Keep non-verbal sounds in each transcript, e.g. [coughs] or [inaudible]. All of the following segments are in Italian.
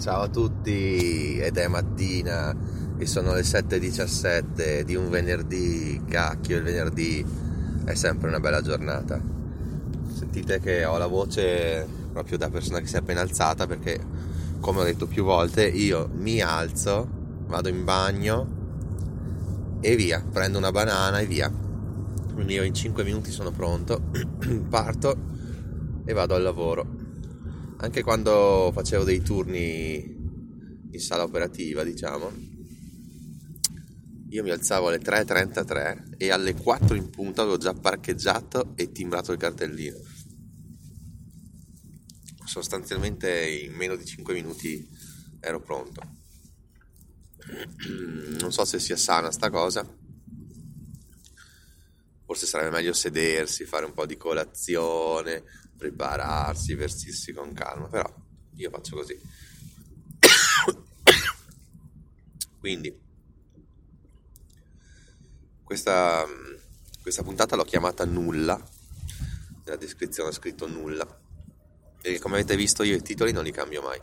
Ciao a tutti, ed è mattina e sono le 7.17 di un venerdì, cacchio il venerdì è sempre una bella giornata. Sentite che ho la voce proprio da persona che si è appena alzata perché, come ho detto più volte, io mi alzo, vado in bagno e via, prendo una banana e via. Quindi io in 5 minuti sono pronto, [clears throat] parto e vado al lavoro anche quando facevo dei turni in sala operativa, diciamo, io mi alzavo alle 3.33 e alle 4 in punta avevo già parcheggiato e timbrato il cartellino. Sostanzialmente in meno di 5 minuti ero pronto. [clears throat] Non so se sia sana sta cosa. Forse sarebbe meglio sedersi, fare un po' di colazione, prepararsi, vestirsi con calma, però io faccio così. Quindi, questa, questa puntata l'ho chiamata Nulla, nella descrizione ho scritto Nulla, e come avete visto io i titoli non li cambio mai,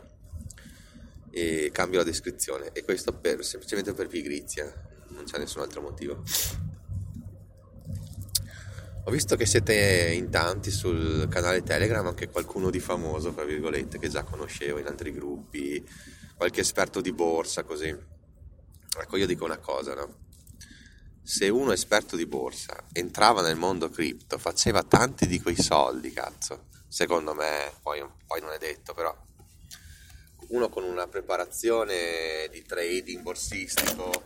e cambio la descrizione, e questo per, semplicemente per pigrizia, non c'è nessun altro motivo. Ho visto che siete in tanti sul canale Telegram, anche qualcuno di famoso, tra virgolette, che già conoscevo in altri gruppi, qualche esperto di borsa, così. Ecco, io dico una cosa, no? Se uno esperto di borsa entrava nel mondo cripto, faceva tanti di quei soldi, cazzo, secondo me, poi, poi non è detto, però uno con una preparazione di trading borsistico,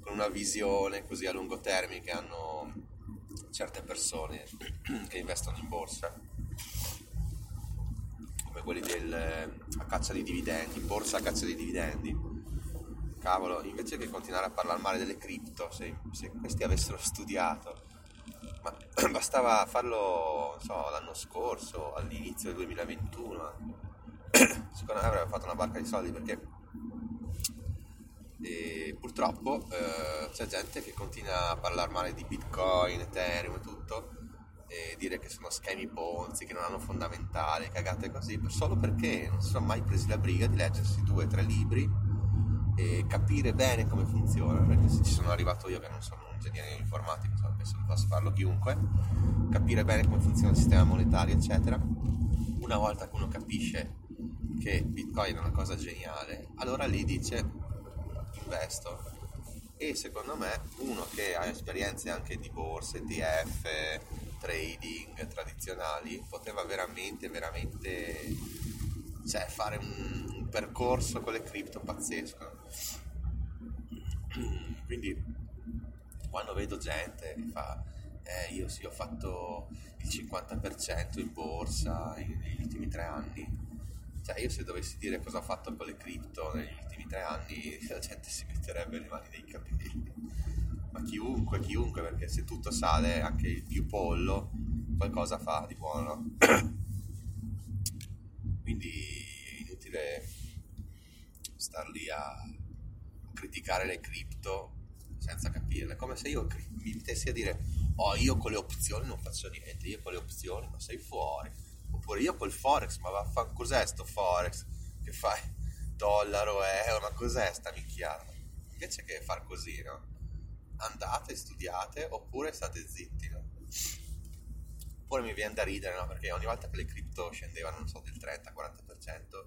con una visione così a lungo termine che hanno certe persone [clears throat] che investono in borsa, come quelli del, a caccia di dividendi, in borsa a caccia di dividendi, cavolo, invece che continuare a parlare male delle cripto, se, se questi avessero studiato, ma [clears throat] bastava farlo, so, l'anno scorso, all'inizio del 2021, [clears throat] secondo me avrebbe fatto una barca di soldi perché e purtroppo eh, c'è gente che continua a parlare male di Bitcoin, Ethereum e tutto e dire che sono schemi ponzi, che non hanno fondamentali, cagate così, solo perché non si sono mai presi la briga di leggersi due o tre libri e capire bene come funziona, perché se ci sono arrivato io che non sono un ingegnere informatico, penso che possa farlo chiunque, capire bene come funziona il sistema monetario, eccetera. Una volta che uno capisce che Bitcoin è una cosa geniale, allora lì dice investo e secondo me uno che ha esperienze anche di borse, ETF, trading tradizionali poteva veramente, veramente cioè, fare un, un percorso con le cripto pazzesco. [clears throat] Quindi quando vedo gente che fa eh, io sì ho fatto il 50% in borsa negli ultimi tre anni cioè io se dovessi dire cosa ho fatto con le cripto negli ultimi tre anni la gente si metterebbe le mani nei capelli ma chiunque, chiunque perché se tutto sale anche il più pollo qualcosa fa di buono [coughs] quindi è inutile star lì a criticare le cripto senza capirle come se io mi mettessi a dire oh io con le opzioni non faccio niente io con le opzioni ma sei fuori Oppure io col Forex, ma vaffanculo, cos'è sto Forex? Che fai? Dollaro, euro, ma cos'è sta minchiata? Invece che far così, no? Andate, studiate, oppure state zitti, no? Oppure mi viene da ridere, no? Perché ogni volta che le cripto scendevano, non so, del 30-40%,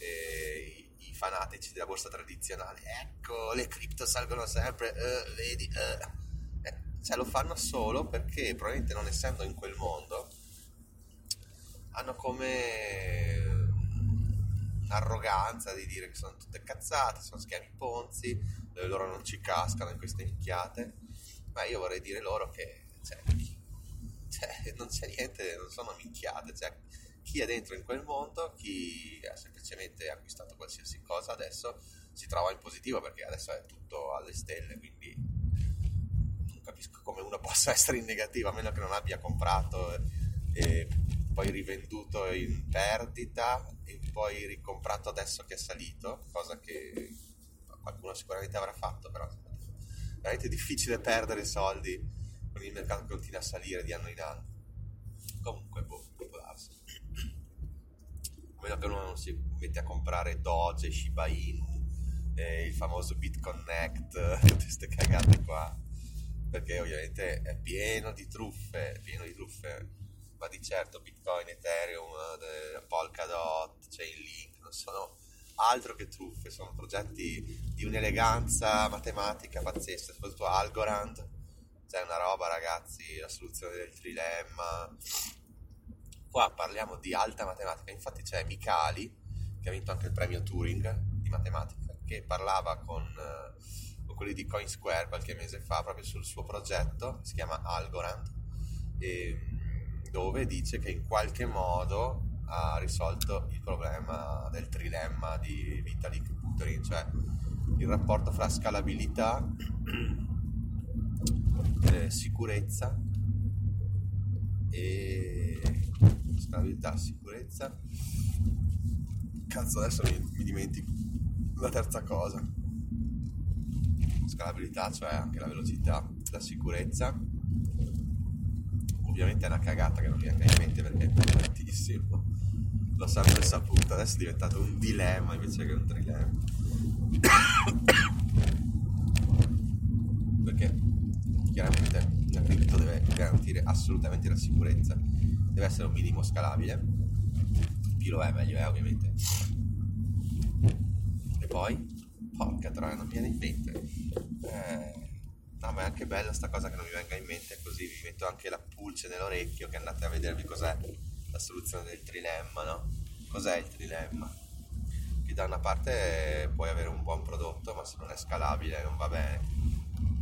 e i, i fanatici della borsa tradizionale, ecco, le cripto salgono sempre, uh, vedi, uh. Eh, cioè lo fanno solo perché probabilmente non essendo in quel mondo hanno come arroganza di dire che sono tutte cazzate, sono schemi ponzi, loro non ci cascano in queste minchiate, ma io vorrei dire loro che cioè, cioè, non c'è niente, non sono minchiate, cioè, chi è dentro in quel mondo, chi ha semplicemente acquistato qualsiasi cosa adesso si trova in positivo perché adesso è tutto alle stelle, quindi non capisco come uno [laughs] possa essere in negativo a meno che non abbia comprato e poi rivenduto in perdita e poi ricomprato adesso che è salito, cosa che qualcuno sicuramente avrà fatto, però è veramente difficile perdere soldi con il mercato che continua a salire di anno in anno. Comunque, boh, può darsi. A meno che uno non si mette a comprare Doge, Shiba Inu, eh, il famoso BitConnect, tutte [laughs] queste cagate qua, perché ovviamente è pieno di truffe, pieno di truffe ma di certo Bitcoin, Ethereum, eh, Polkadot, Chainlink non sono altro che truffe, sono progetti di un'eleganza matematica pazzesca, soprattutto Algorand, c'è una roba ragazzi, la soluzione del trilemma. Qua parliamo di alta matematica, infatti c'è Micali, che ha vinto anche il premio Turing di matematica, che parlava con, uh, con quelli di CoinSquare qualche mese fa proprio sul suo progetto, si chiama Algorand, e, dove dice che in qualche modo ha risolto il problema del trilemma di Vitalik Buterin, cioè il rapporto fra scalabilità, [clears throat] eh, sicurezza e scalabilità, sicurezza. Cazzo, adesso mi, mi dimentico la terza cosa. Scalabilità, cioè anche la velocità, la sicurezza ovviamente è una cagata che non mi venga in mente perché è tantissimo. L'ho sempre saputo adesso è diventato un dilemma invece che un trilemma. Perché chiaramente la cripto deve garantire assolutamente la sicurezza. Deve essere un minimo scalabile. Più lo è meglio è ovviamente. E poi? Porca troia non mi viene in mente. Eh, No, ma è anche bella sta cosa che non mi venga in mente, così vi metto anche la pulce nell'orecchio che andate a vedervi cos'è la soluzione del trilemma, no? Cos'è il trilemma? Che da una parte puoi avere un buon prodotto, ma se non è scalabile non va bene,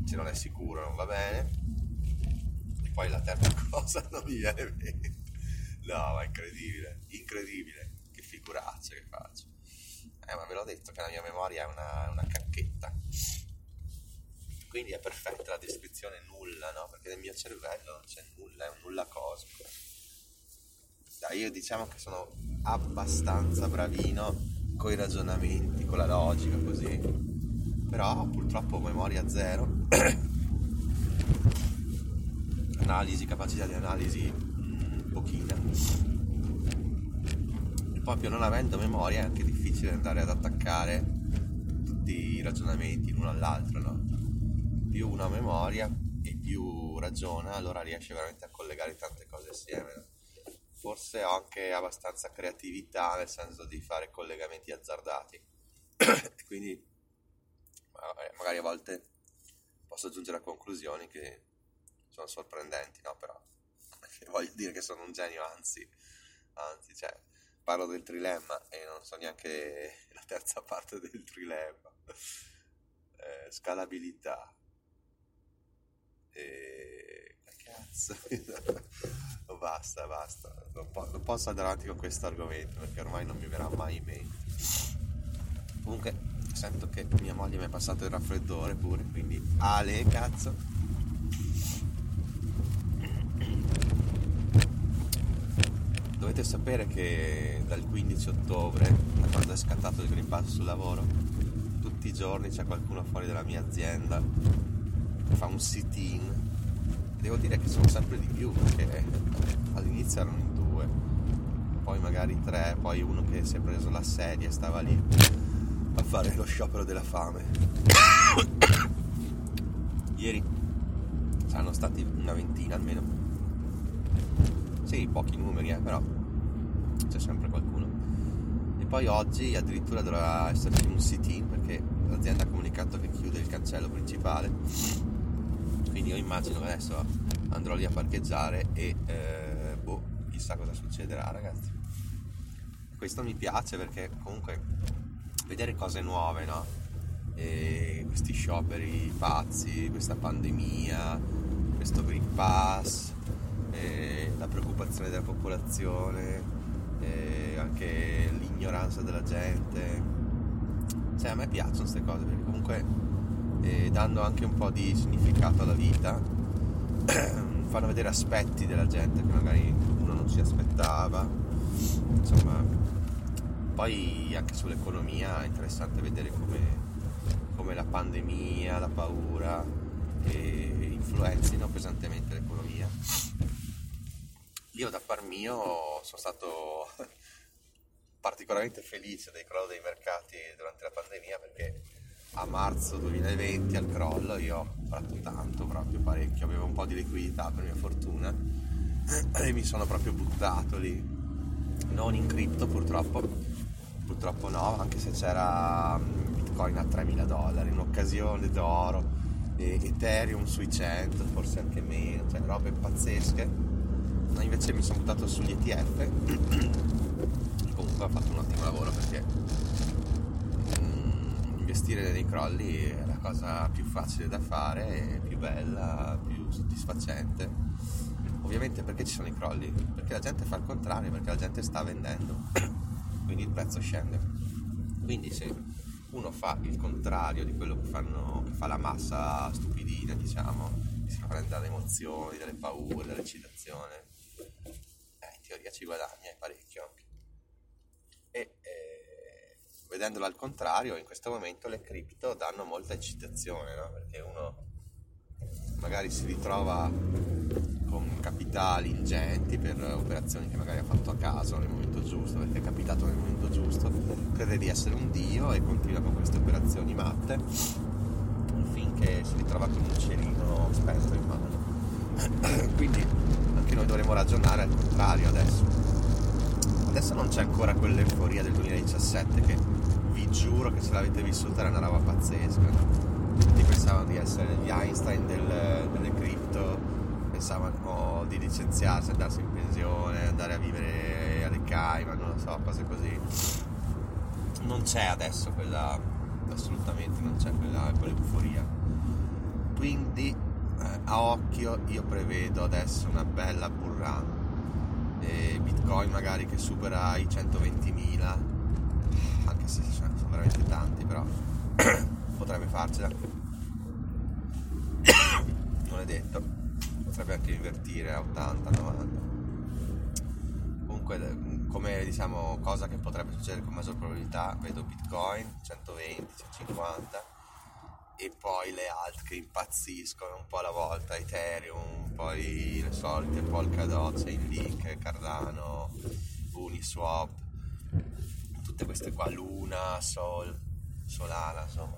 se non è sicuro non va bene. E poi la terza [laughs] cosa non mi viene in mente. No, ma è incredibile, incredibile, che figuraccia che faccio. Eh, ma ve l'ho detto che la mia memoria è una, una cacchetta quindi è perfetta la descrizione nulla, no? Perché nel mio cervello non c'è nulla, è un nulla cosmico. Dai, io diciamo che sono abbastanza bravino con i ragionamenti, con la logica, così. Però purtroppo memoria zero. [coughs] analisi, capacità di analisi mh, mm, pochina. E proprio non avendo memoria è anche difficile andare ad attaccare tutti i ragionamenti l'uno all'altro, no? Più una memoria e più ragiona, allora riesce veramente a collegare tante cose assieme. Forse ho anche abbastanza creatività nel senso di fare collegamenti azzardati. [coughs] Quindi magari a volte posso giungere a conclusioni che sono sorprendenti, no? Però [laughs] voglio dire che sono un genio, anzi, anzi, cioè, parlo del trilemma e non so neanche [laughs] la terza parte del trilemma. Eh, scalabilità, e... Cazzo, [laughs] basta, basta. Non, po- non posso andare avanti con questo argomento perché ormai non mi verrà mai in mente. Comunque, sento che mia moglie mi è passato il raffreddore pure, quindi Ale, cazzo. Dovete sapere che dal 15 ottobre, da quando è scattato il Green Pass sul lavoro, tutti i giorni c'è qualcuno fuori dalla mia azienda fa un sit-in. Devo dire che sono sempre di più perché all'inizio erano in due poi magari tre poi uno che si è preso la sedia e stava lì a fare lo sciopero della fame. [coughs] Ieri saranno stati una ventina almeno. Sì pochi numeri eh, però c'è sempre qualcuno. E poi oggi addirittura dovrà esserci un sit-in perché l'azienda ha comunicato che chiude il cancello principale quindi io immagino che adesso andrò lì a parcheggiare e eh, boh, chissà cosa succederà ragazzi questo mi piace perché comunque vedere cose nuove no? E questi scioperi pazzi questa pandemia questo Green Pass la preoccupazione della popolazione anche l'ignoranza della gente cioè a me piacciono queste cose perché comunque eh, dando anche un po' di significato alla vita [clears throat] fanno vedere aspetti della gente che magari uno non si aspettava. Insomma poi anche sull'economia è interessante vedere come, come la pandemia la paura eh, influenzino pesantemente l'economia. Io da par mio sono stato [laughs] particolarmente felice del crollo dei mercati durante la pandemia perché a marzo 2020 al crollo io ho comprato tanto, proprio parecchio, avevo un po' di liquidità per mia fortuna [clears throat] e mi sono proprio buttato lì, non in cripto purtroppo, purtroppo no, anche se c'era mm, Bitcoin a 3.000 dollari, un'occasione d'oro, Ethereum sui 100, forse anche meno, cioè robe pazzesche, ma invece mi sono buttato sugli ETF [clears throat] comunque ha fatto un ottimo lavoro perché investire nei crolli è la cosa più facile da fare, più bella, più soddisfacente. Ovviamente perché ci sono i crolli? Perché la gente fa il contrario, perché la gente sta vendendo, [coughs] quindi il prezzo scende. Quindi se uno fa il contrario di quello che, fanno, che fa la massa stupidina, diciamo, si prende dalle emozioni, dalle paure, dall'eccitazione, eh, in teoria ci guadagna parecchio anche vedendolo al contrario in questo momento le cripto danno molta eccitazione no? perché uno magari si ritrova con capitali ingenti per operazioni che magari ha fatto a caso nel momento giusto perché è capitato nel momento giusto. Crede di essere un dio e continua con queste operazioni matte finché si ritrova con un cerino spento in mano. [clears throat] Quindi anche noi dovremmo ragionare al contrario adesso. Adesso non c'è ancora quell'euforia del 2017 che giuro che se l'avete vissuta era una roba pazzesca. Tutti pensavano di essere gli Einstein del, delle cripto, pensavano di licenziarsi, andarsi in pensione, andare a vivere alle Cayman, non lo so, cose così. Non c'è adesso quella, assolutamente non c'è quella, quell'euforia. Quindi eh, a occhio io prevedo adesso una bella burrata Bitcoin magari che supera i 120.000, anche se sono veramente tanti, però [coughs] potrebbe farcela. [coughs] non è detto, potrebbe anche invertire a 80, 90. Comunque come diciamo cosa che potrebbe succedere con maggior probabilità, vedo Bitcoin 120, 150 e poi le alt che impazziscono un po' alla volta, Ethereum, poi le solite Polkadot, Chainlink, Cardano, Uniswap, tutte queste qua, Luna, Sol, Solana, insomma.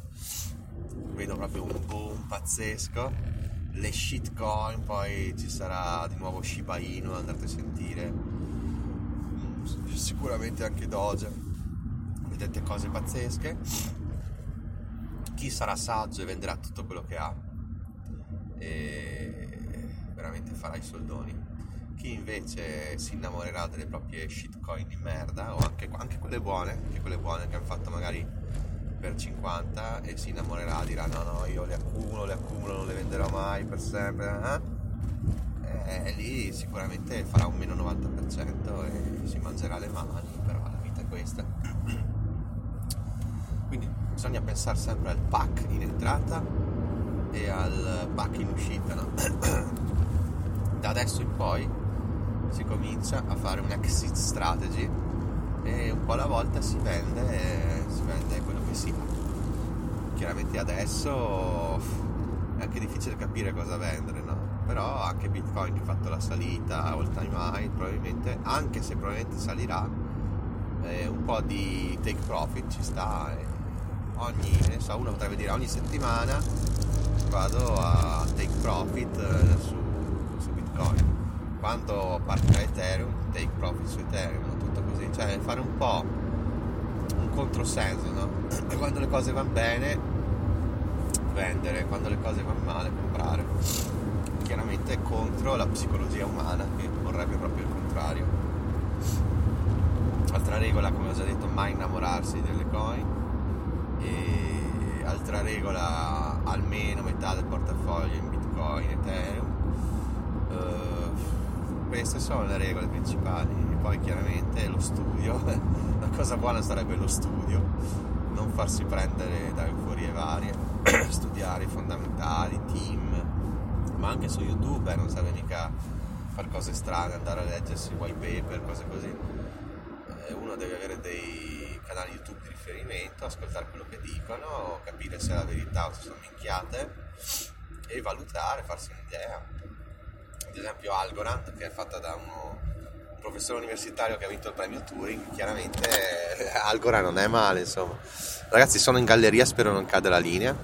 Vedo proprio un boom pazzesco. Le shitcoin, poi ci sarà di nuovo Shiba Inu, andate a sentire. Sicuramente anche Doge. Vedete cose pazzesche chi sarà saggio e venderà tutto quello che ha e veramente farà i soldoni chi invece si innamorerà delle proprie shitcoin di merda o anche, anche quelle buone anche quelle buone che hanno fatto magari per 50 e si innamorerà dirà no no io le accumulo le accumulo non le venderò mai per sempre eh? e lì sicuramente farà un meno 90% e si mangerà le mani però la vita è questa quindi bisogna pensare sempre al pack in entrata e al pack in uscita. No? [coughs] da adesso in poi si comincia a fare un exit strategy e un po' alla volta si vende, si vende quello che si ha. Chiaramente adesso è anche difficile capire cosa vendere, no? Però anche Bitcoin che ha fatto la salita all time high, probabilmente, anche se probabilmente salirà, eh, un po' di take profit ci sta. Eh ogni, ne so, uno potrebbe dire ogni settimana vado a take profit eh, su, su Bitcoin. Quando partirà Ethereum, take profit su Ethereum, tutto così, cioè fare un po' un controsenso, no? E [clears throat] quando le cose vanno bene, vendere, quando le cose vanno male, comprare. Chiaramente è contro la psicologia umana che vorrebbe proprio il contrario. Altra regola, come ho già detto, mai innamorarsi delle coin e altra regola almeno metà del portafoglio in bitcoin ethereum uh, queste sono le regole principali e poi chiaramente lo studio [laughs] la cosa buona sarebbe lo studio non farsi prendere da euforie varie, [clears throat] studiare i fondamentali, team, ma anche su YouTube, eh, non serve mica fare cose strane, andare a leggersi white paper, cose così. Eh, uno deve avere dei canali YouTube di riferimento, ascoltare quello che dicono, capire se è la verità o se sono minchiate e valutare, farsi un'idea. Esempio Algorand, che è fatta da uno un professore universitario che ha vinto il premio Turing, chiaramente eh, Algorand non è male, insomma. Ragazzi, sono in galleria, spero non cade la linea.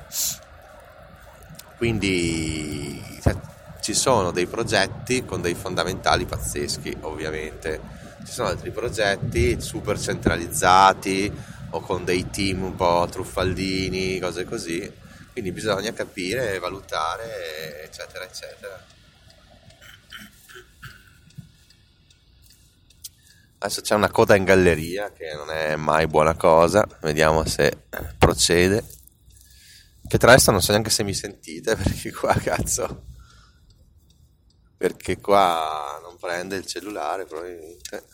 Quindi cioè, ci sono dei progetti con dei fondamentali pazzeschi, ovviamente. Ci sono altri progetti super centralizzati o con dei team un po' truffaldini, cose così. Quindi bisogna capire, valutare, eccetera, eccetera. Adesso c'è una coda in galleria che non è mai buona cosa, vediamo se procede. Che tra l'altro non so neanche se mi sentite [laughs] perché qua cazzo. Perché qua non prende il cellulare probabilmente.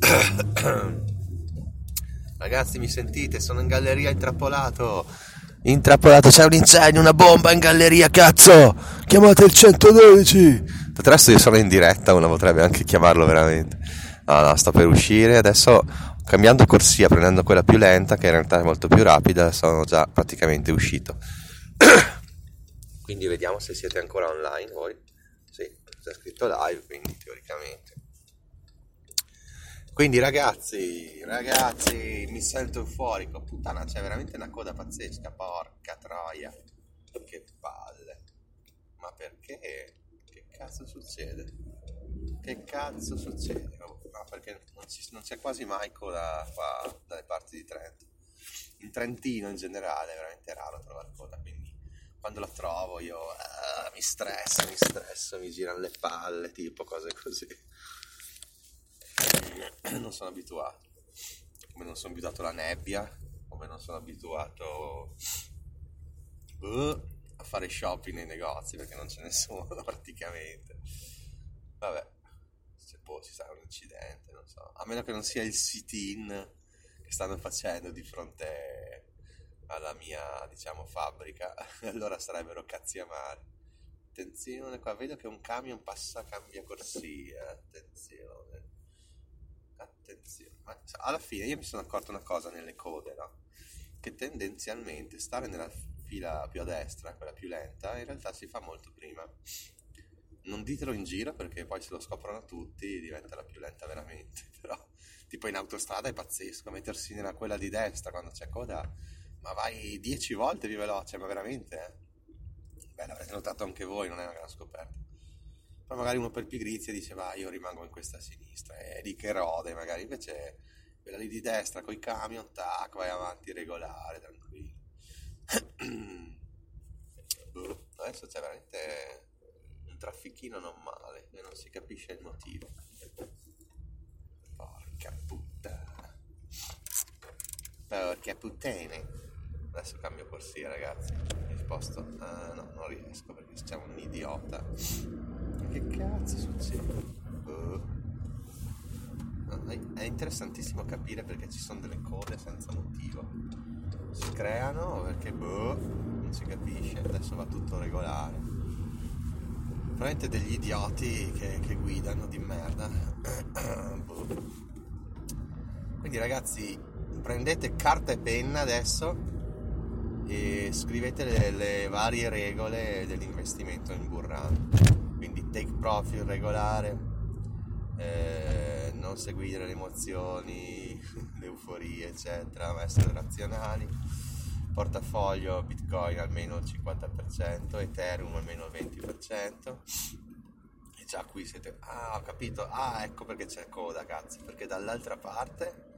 [coughs] Ragazzi mi sentite? Sono in galleria intrappolato. Intrappolato, c'è un incendio, una bomba in galleria, cazzo! Chiamate il 112! Tra l'altro io sono in diretta, uno potrebbe anche chiamarlo veramente. No, no, sto per uscire, adesso cambiando corsia, prendendo quella più lenta, che in realtà è molto più rapida, sono già praticamente uscito. [coughs] quindi vediamo se siete ancora online voi. Sì, c'è scritto live, quindi teoricamente. Quindi ragazzi, ragazzi, mi sento euforico. Puttana, c'è veramente una coda pazzesca, porca troia. Che palle. Ma perché? Cazzo succede? Che cazzo succede? No, perché non, ci, non, c'è quasi mai coda qua dalle parti di Trento. In Trentino in generale è veramente raro trovare coda, quindi quando la trovo io uh, mi stresso, mi stresso, mi girano le palle, tipo cose così non sono abituato. Come non sono abituato alla nebbia, come non sono abituato uh, a fare shopping nei negozi perché non ce ne sono [laughs] praticamente. Vabbè, se può ci sarà un incidente, non so. A meno che non sia il sit-in che stanno facendo di fronte alla mia, diciamo, fabbrica, [laughs] allora sarebbero cazzi amari. Attenzione, qua vedo che un camion passa, cambia corsia. Attenzione attenzione, ma alla fine io mi sono accorto una cosa nelle code, no? Che tendenzialmente stare nella fila più a destra, quella più lenta, in realtà si fa molto prima. Non ditelo in giro perché poi se lo scoprono tutti diventa la più lenta veramente, [laughs] però tipo in autostrada è pazzesco mettersi nella quella di destra quando c'è coda, ma vai dieci volte più veloce, ma veramente, eh? Beh, l'avrete notato anche voi, non è una gran scoperta poi magari uno per pigrizia dice va io rimango in questa sinistra e di che rode magari invece quella lì di destra con i camion tac vai avanti regolare tranquillo adesso c'è veramente un traffichino non male e non si capisce il motivo porca puttana porca puttane adesso cambio corsia ragazzi mi sposto uh, no non riesco perché c'è un idiota che cazzo succede? Uh. È interessantissimo capire perché ci sono delle code senza motivo. Si creano perché boh, non si capisce, adesso va tutto regolare. Veramente degli idioti che, che guidano di merda. [coughs] boh. Quindi ragazzi, prendete carta e penna adesso e scrivete le, le varie regole dell'investimento in Burrano take profit regolare, eh, non seguire le emozioni, [laughs] le euforie, eccetera, ma essere razionali. Portafoglio Bitcoin almeno il 50%, Ethereum almeno il 20%. E già qui siete. Ah, ho capito. Ah, ecco perché c'è coda, cazzo. Perché dall'altra parte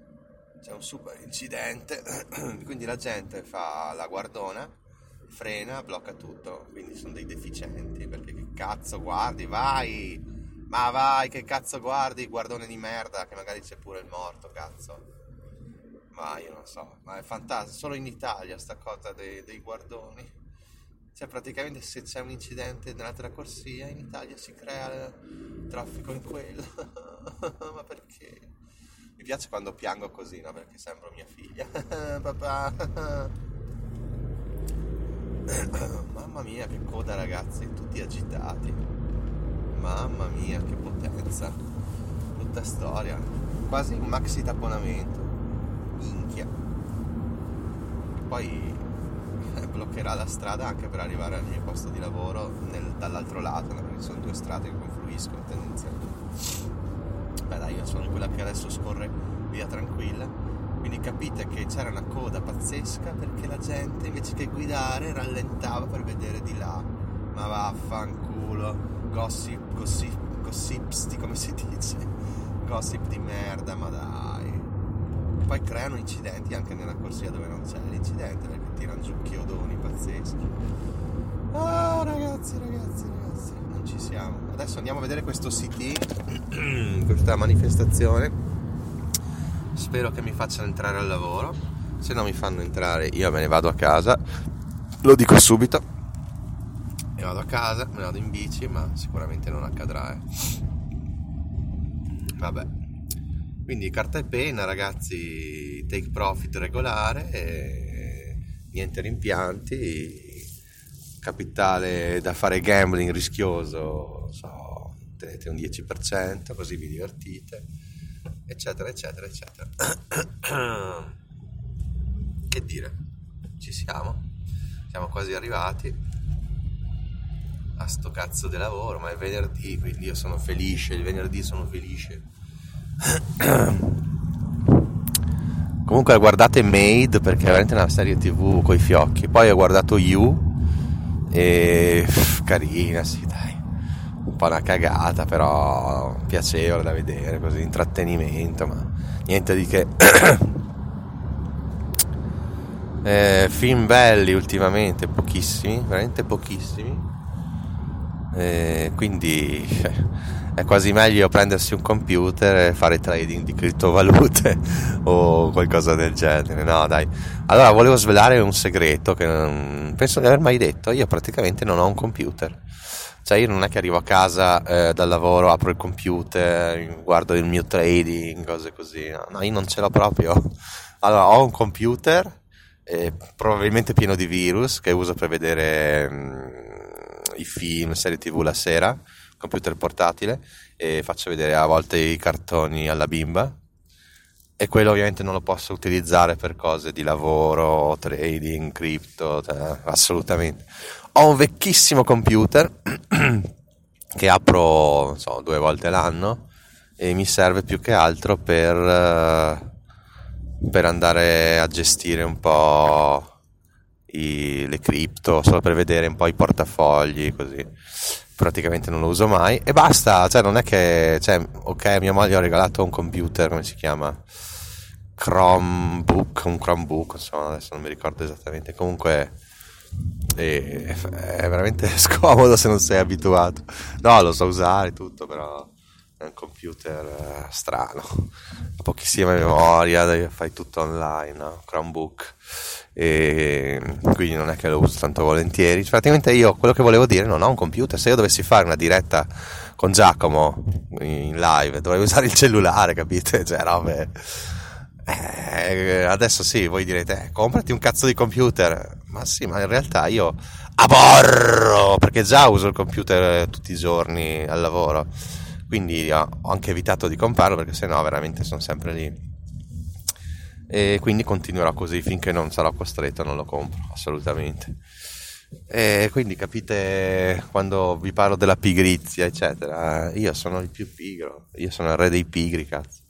c'è un super incidente. [clears throat] Quindi la gente fa la guardona frena, blocca tutto, quindi sono dei deficienti, perché che cazzo guardi, vai, ma vai, che cazzo guardi, guardone di merda, che magari c'è pure il morto, cazzo. Ma io non so, ma è fantastico, solo in Italia sta cosa dei, dei guardoni. Cioè praticamente se c'è un incidente nell'altra corsia in Italia si crea traffico in quello. [laughs] ma perché? Mi piace quando piango così, no? Perché sembro mia figlia. [laughs] Papà. [coughs] Mamma mia, che coda ragazzi, tutti agitati. Mamma mia, che potenza. Tutta storia. Quasi un maxi taponamento. Minchia. Poi eh, bloccherà la strada anche per arrivare al mio posto di lavoro nel, dall'altro lato, perché sono due strade che confluiscono tendenzialmente. Beh dai, io sono quella che adesso scorre via tranquilla. Quindi capite che c'era una coda pazzesca perché la gente invece che guidare rallentava per vedere di là. Ma vaffanculo, gossip, gossip, gossipsti come si dice? Gossip di merda, ma dai. Poi creano incidenti anche nella corsia dove non c'è l'incidente perché tirano giù chiodoni pazzeschi. Ah ragazzi, ragazzi, ragazzi, non ci siamo. Adesso andiamo a vedere questo CT, [clears throat] questa manifestazione. Spero che mi facciano entrare al lavoro. Se non mi fanno entrare io me ne vado a casa. Lo dico subito. E vado a casa, me ne vado in bici, ma sicuramente non accadrà. Eh. Vabbè. Quindi carta e penna, ragazzi, take profit regolare, niente rimpianti, capitale da fare gambling rischioso, so, tenete un 10%, così vi divertite, eccetera, eccetera, eccetera. [coughs] che dire, ci siamo, siamo quasi arrivati a sto cazzo di lavoro, ma è venerdì, quindi io sono felice, il venerdì sono felice. [clears throat] Comunque guardate Made perché è veramente una serie tv coi fiocchi. Poi ho guardato You e pff, carina, sì, dai. Un po' una cagata, però piacevole da vedere, così intrattenimento, ma niente di che. [clears throat] eh, film belli ultimamente, pochissimi, veramente pochissimi. Eh, quindi è quasi meglio prendersi un computer e fare trading di criptovalute [laughs] o qualcosa del genere. No, dai. Allora, volevo svelare un segreto che non penso di aver mai detto. Io praticamente non ho un computer. Cioè, io non è che arrivo a casa eh, dal lavoro, apro il computer, guardo il mio trading, cose così. No, no io non ce l'ho proprio. Allora, ho un computer, eh, probabilmente pieno di virus, che uso per vedere mh, mm, i film, serie tv la sera computer portatile e faccio vedere a volte i cartoni alla bimba e quello ovviamente non lo posso utilizzare per cose di lavoro, trading, cripto, cioè, assolutamente. Ho un vecchissimo computer [clears throat] che apro so, due volte l'anno e mi serve più che altro per, per andare a gestire un po' i, le cripto, solo per vedere un po' i portafogli così praticamente non lo uso mai e basta, cioè non è che, cioè, ok, mia moglie ha regalato un computer, come si chiama? Chromebook, un Chromebook, insomma, adesso non mi ricordo esattamente, comunque è, è veramente [laughs] scomodo se non sei abituato. No, lo so usare tutto, però è un computer eh, strano, pochissima memoria, fai tutto online, no? Chromebook e quindi non è che lo uso tanto volentieri. Praticamente io quello che volevo dire non ho un computer, se io dovessi fare una diretta con Giacomo in live dovrei usare il cellulare, capite? Cioè robe... Eh, adesso sì, voi direte, eh, comprati un cazzo di computer, ma sì, ma in realtà io aborro perché già uso il computer tutti i giorni al lavoro, quindi ho anche evitato di comprarlo perché sennò veramente sono sempre lì e quindi continuerò così finché non sarò costretto, non lo compro assolutamente. E quindi capite quando vi parlo della pigrizia, eccetera, io sono il più pigro, io sono il re dei pigri, cazzo.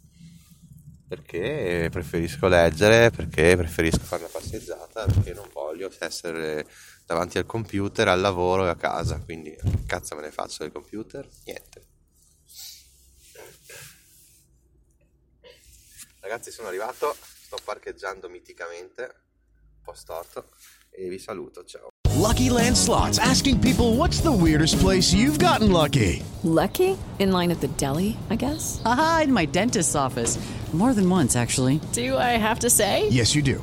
Perché preferisco leggere, perché preferisco fare una passeggiata, perché non voglio essere davanti al computer, al lavoro e a casa, quindi cazzo me ne faccio del computer? Niente. Ragazzi sono arrivato sto parcheggiando miticamente, un po' storto, e vi saluto, ciao. Lucky Land Slots asking people what's the weirdest place you've gotten lucky? Lucky? In line at the deli, I guess? Aha, in my dentist's office. More than once, actually. Do I have to say? Yes, you do.